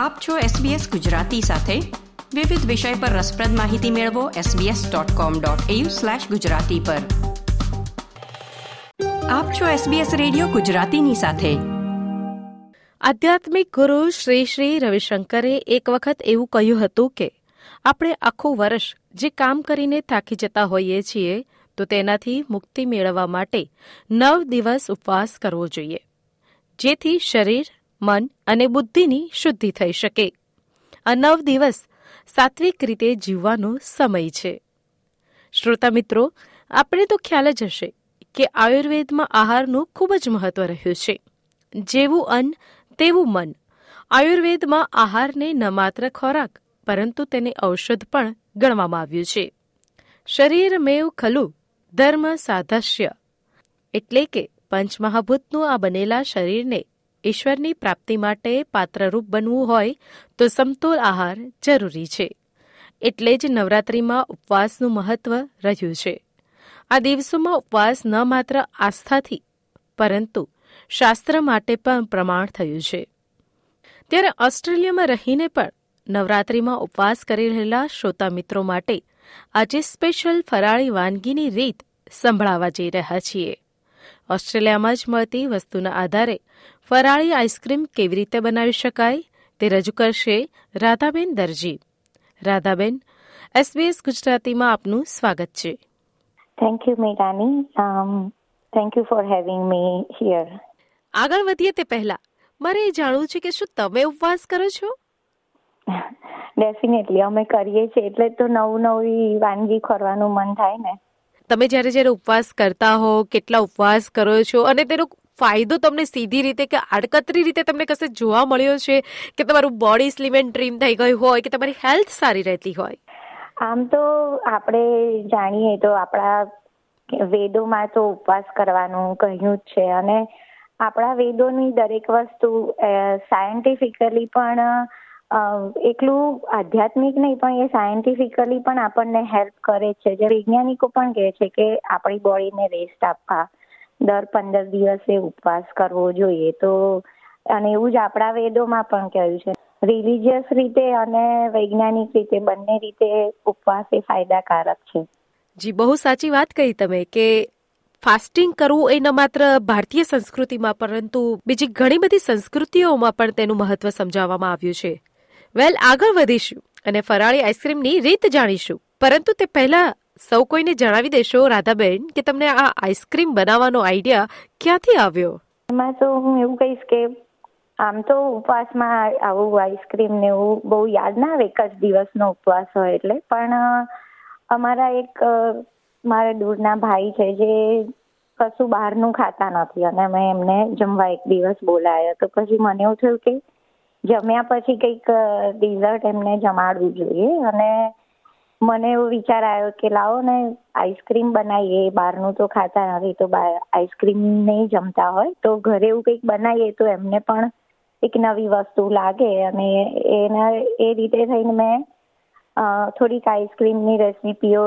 આપ છો SBS ગુજરાતી સાથે. વિવિધ વિષય પર રસપ્રદ માહિતી મેળવો sbs.com.au/gujarati પર. આપ છો SBS રેડિયો ગુજરાતીની સાથે. આધ્યાત્મિક ગુરુ શ્રી શ્રી રવિશંકરે એક વખત એવું કહ્યું હતું કે, આપણે આખું વર્ષ જે કામ કરીને થાકી જતા હોઈએ છીએ, તો તેનાથી મુક્તિ મેળવવા માટે નવ દિવસ ઉપવાસ કરવો જોઈએ. જેથી શરીર મન અને બુદ્ધિની શુદ્ધિ થઈ શકે. આ નવ દિવસ સાત્વિક રીતે જીવવાનો સમય છે. શ્રોતા મિત્રો, આપણે તો ખ્યાલ જ હશે કે આયુર્વેદમાં આહારનું ખૂબ જ મહત્વ રહ્યું છે. જેવું અન્ન, તેવું મન. આયુર્વેદમાં આહારને ન માત્ર ખોરાક, પરંતુ તેને ઔષધ પણ ગણવામાં આવ્યું છે. શરીર મેવ ખલું, ધર્મ સાધસ્ય. એટલે કે પંચમહાભૂતનું આ બનેલા શરીરને ઈશ્વરની પ્રાપ્તિ માટે પાત્રરૂપ બનવું હોય તો સમતોલ આહાર જરૂરી છે. એટલે જ નવરાત્રિમાં ઉપવાસનું મહત્વ રહ્યું છે. આ દિવસોમાં ઉપવાસ ન માત્ર આસ્થાથી, પરંતુ શાસ્ત્ર માટે પણ પ્રમાણ થયું છે. ત્યારે ઓસ્ટ્રેલિયામાં રહીને પણ નવરાત્રિમાં ઉપવાસ કરી રહેલા શ્રોતા મિત્રો માટે આજે સ્પેશિયલ ફરાળી વાનગીની રીત સંભળાવા જઈ રહ્યા છીએ. ઓસ્ટ્રેલિયામાં જ મળતી વસ્તુના આધારે ફરાળી આઈસ્ક્રીમ કેવી રીતે બનાવી શકાય તે રજૂ કરશે રાધાબેન દરજી. રાધાબેન એસબીએસ ગુજરાતીમાં આપનું સ્વાગત છે. Thank you Merani thank you for having me here આગળ વધીએ તે પહેલા મારે એ જાણવું છે કે શું તમે ઉપવાસ કરો છો? ડેફિનેટલી અમે કરીએ છીએ એટલે તો નવું નવી વાનગી ખોરવાનું મન થાય ને. તમે જ્યારે જ્યારે ઉપવાસ કરતા હો કેટલા ઉપવાસ કરો છો અને તેનો ફાયદો તમને સીધી રીતે કે આડકતરી રીતે તમને કશે જોવા મળ્યો છે કે તમારું બોડી સ્લિમ એન્ડ ડ્રીમ થઈ ગયું હોય કે તમારી હેલ્થ સારી રહેતી હોય? આમ તો આપણે જાણીએ તો આપણા વેદોમાં તો ઉપવાસ કરવાનું કહ્યું જ છે અને આપણા વેદોની દરેક વસ્તુ સાયન્ટિફિકલી પણ એટલું આધ્યાત્મિક નહીં પણ એ સાયન્ટિફિકલી પણ આપણને હેલ્પ કરે છે. જે વૈજ્ઞાનિકો પણ કહે છે કે આપણી બોડીને રેસ્ટ આપવા. દર પંદર દિવસે ઉપવાસ કરવો જોઈએ. તો, અને એવું જ આપણા વેદોમાં પણ કહ્યું છે. રિલિજિયસ રીતે અને વૈજ્ઞાનિક રીતે બંને રીતે ઉપવાસ એ ફાયદાકારક છે. જી, બહુ સાચી વાત કહી તમે કે ફાસ્ટિંગ કરવું એ ન માત્ર ભારતીય સંસ્કૃતિમાં, પરંતુ બીજી ઘણી બધી સંસ્કૃતિઓમાં પણ તેનું મહત્વ સમજાવવામાં આવ્યું છે. વેલ, આગળ વધીશું અને ફરાળી આઈસ્ક્રીમની રીત જાણીશું. પરંતુ તે પહેલા સૌ કોઈને જણાવી દેશો, રાધાબેન, કે તમને આ આઈસ્ક્રીમ બનાવવાનો આઈડિયા ક્યાંથી આવ્યો? એમાં તો હું એવું કહીશ કે આમ તો ઉપવાસમાં આવું આઈસ્ક્રીમ ને એવું બહુ યાદ ના આવે, એક જ દિવસનો ઉપવાસ હોય એટલે. પણ અમારા એક મારા દૂરના ભાઈ છે જે કશું બહારનું ખાતા નથી અને મેં એમને જમવા એક દિવસ બોલાયો. તો પછી મને એવું થયું કે જમ્યા પછી કંઈક ડિઝર્ટ એમને જમાડવું જોઈએ અને મને એવો વિચાર આવ્યો કે લાવો ને, આઈસ્ક્રીમ બનાવીએ, બહારનું તો ખાતા નથી, તો આઈસ્ક્રીમ નહીં જમતા હોય, તો ઘરે એવું કંઈક બનાવીએ તો એમને પણ એક નવી વસ્તુ લાગે અને એના, એ રીતે થઈને મેં થોડીક આઈસ્ક્રીમની રેસીપીઓ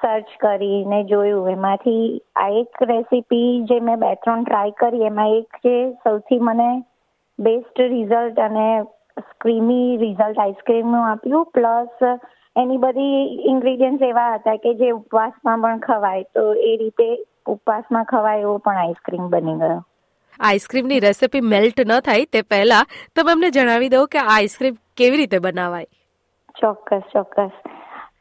સર્ચ કરીને જોયું. એમાંથી આ એક રેસીપી જે મેં બે ત્રણ ટ્રાય કરી, એમાં એક જે સૌથી મને બેસ્ટ રિઝલ્ટ અને સ્ક્રીમી રિઝલ્ટ આઈસ્ક્રીમનું આપ્યું, પ્લસ એની બધી ઇન્ગ્રીડિયન્ટ્સ એવા હતા કે જે ઉપવાસમાં પણ ખવાય. તો એ રીતે ઉપવાસમાં ખવાય એવો પણ આઈસ્ક્રીમ બની ગયો. આઈસ્ક્રીમની રેસીપી મેલ્ટ ન થાય તે પહેલા તમે અમને જણાવી દો કે આઈસ્ક્રીમ કેવી રીતે બનાવાય. ચોક્કસ ચોક્કસ.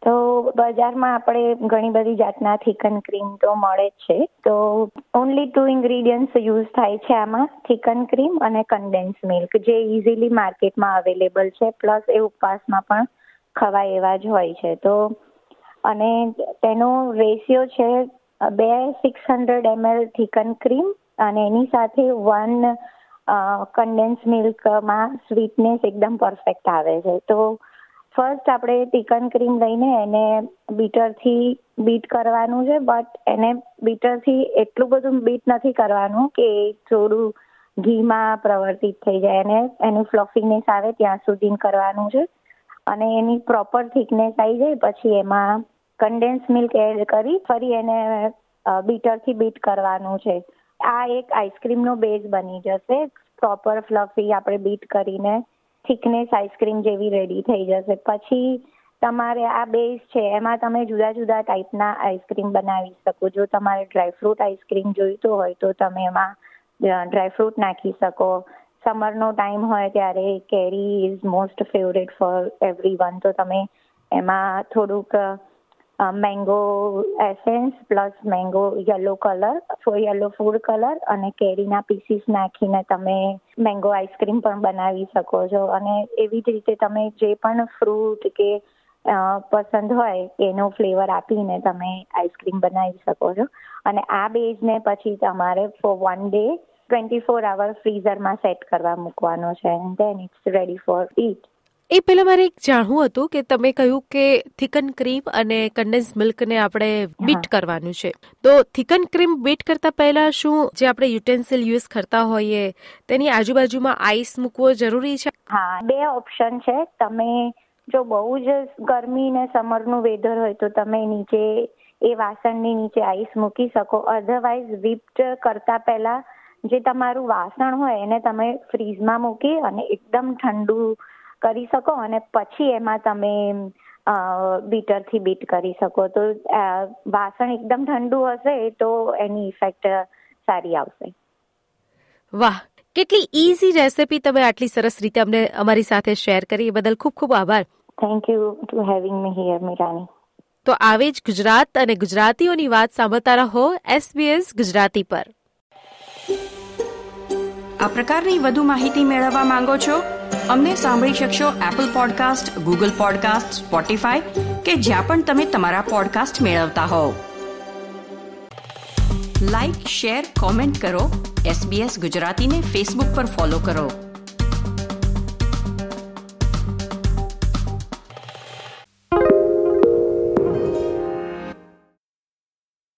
તો બજારમાં આપણે ઘણી બધી જાતના થિકન ક્રીમ તો મળે જ છે. તો ઓનલી ટુ ઇન્ગ્રીડિયન્ટ્સ યુઝ થાય છે આમાં થિકન ક્રીમ અને કન્ડેન્સ મિલ્ક જે ઇઝીલી માર્કેટમાં અવેલેબલ છે. પ્લસ એ ઉપવાસમાં પણ ખવાય એવા જ હોય છે. તો અને તેનો રેશિયો છે બે six hundred ML thicken cream અને એની સાથે વન કન્ડેન્સ મિલ્કમાં સ્વીટનેસ એકદમ પરફેક્ટ આવે છે. તો ફર્સ્ટ આપણે ચિકન ક્રીમ લઈને એને બીટરથી બીટ કરવાનું છે બટ એને બીટરથી એટલું બધું બીટ નથી કરવાનું કે થોડું ઘીમાં પ્રવર્તિત થઈ જાય અને એનું ફ્લફીનેસ આવે ત્યાં સુધી કરવાનું છે. અને એની પ્રોપર થિકનેસ આવી જાય, પછી એમાં કન્ડેન્સ મિલ્ક એડ કરી ફરી એને બીટરથી બીટ કરવાનું છે. આ એક આઈસ્ક્રીમનો બેઝ બની જશે. પ્રોપર ફ્લફી આપણે બીટ કરીને થિકનેસ આઈસ્ક્રીમ જેવી રેડી થઈ જશે. પછી તમારે આ બેઝ છે, એમાં તમે જુદા જુદા ટાઈપના આઈસ્ક્રીમ બનાવી શકો. જો તમારે ડ્રાયફ્રૂટ આઈસ્ક્રીમ જોઈતો હોય તો તમે એમાં ડ્રાયફ્રૂટ નાખી શકો. સમરનો ટાઈમ હોય ત્યારે કેરી is most favourite for everyone તો તમે એમાં થોડુંક mango essence plus mango yellow colour yellow food colour અને કેરીના પીસીસ નાખીને તમે મેંગો આઈસ્ક્રીમ પણ બનાવી શકો છો. અને એવી જ રીતે તમે જે પણ ફ્રૂટ કે પસંદ હોય એનો ફ્લેવર આપીને તમે આઈસ્ક્રીમ બનાવી શકો છો. અને આ બેઝને પછી તમારે for one day twenty four hour ફ્રીઝરમાં set કરવા મૂકવાનો છે then it's ready for eat એ પહેલાં મારે એક જાણવું હતું કે તમે કહ્યું કે થિકન ક્રીમ અને કન્ડેન્સ મિલ્કને આપણે બીટ કરવાનું છે. તો થિકન ક્રીમ બીટ કરતા પહેલા શું જે આપણે યુટેન્સિલ યુઝ કરતા હોઈએ તેની આજુબાજુમાં આઈસ મૂકવો જરૂરી છે? હા બે ઓપ્શન છે. તમે જો બહુ જ ગરમી ને સમરનું વેધર હોય તો તમે નીચે એ વાસણની નીચે આઈસ મૂકી શકો. અધરવાઇઝ વિપ્ટ કરતા પહેલા જે તમારું વાસણ હોય એને તમે ફ્રીઝમાં મૂકી અને એકદમ ઠંડુ કરી શકો અને પછી એમાં તમે બીટરથી બીટ કરી શકો. તો વાસણ એકદમ ઠંડુ હશે તો એની ઇફેક્ટ સારી આવશે. વાહ! કેટલી ઈઝી રેસિપી તમે આટલી સરસ રીતે અમને અમારી સાથે શેર કરી. એ બદલ ખૂબ ખૂબ આભાર. Thank you to having me here Mirani તો આવે જ ગુજરાત અને ગુજરાતીઓની વાત સાંભળતા રહો એસબીએસ ગુજરાતી પર. આ પ્રકારની વધુ માહિતી મેળવવા માંગો છો? અમને સાંભળી શકશો Apple podcast Google podcast Spotify કે જ્યાં પણ તમે તમારા પોડકાસ્ટ મેળવતા હોવ. લાઇક શેર કોમેન્ટ કરો. એસબીએસ ગુજરાતીને ફેસબુક પર ફોલો કરો.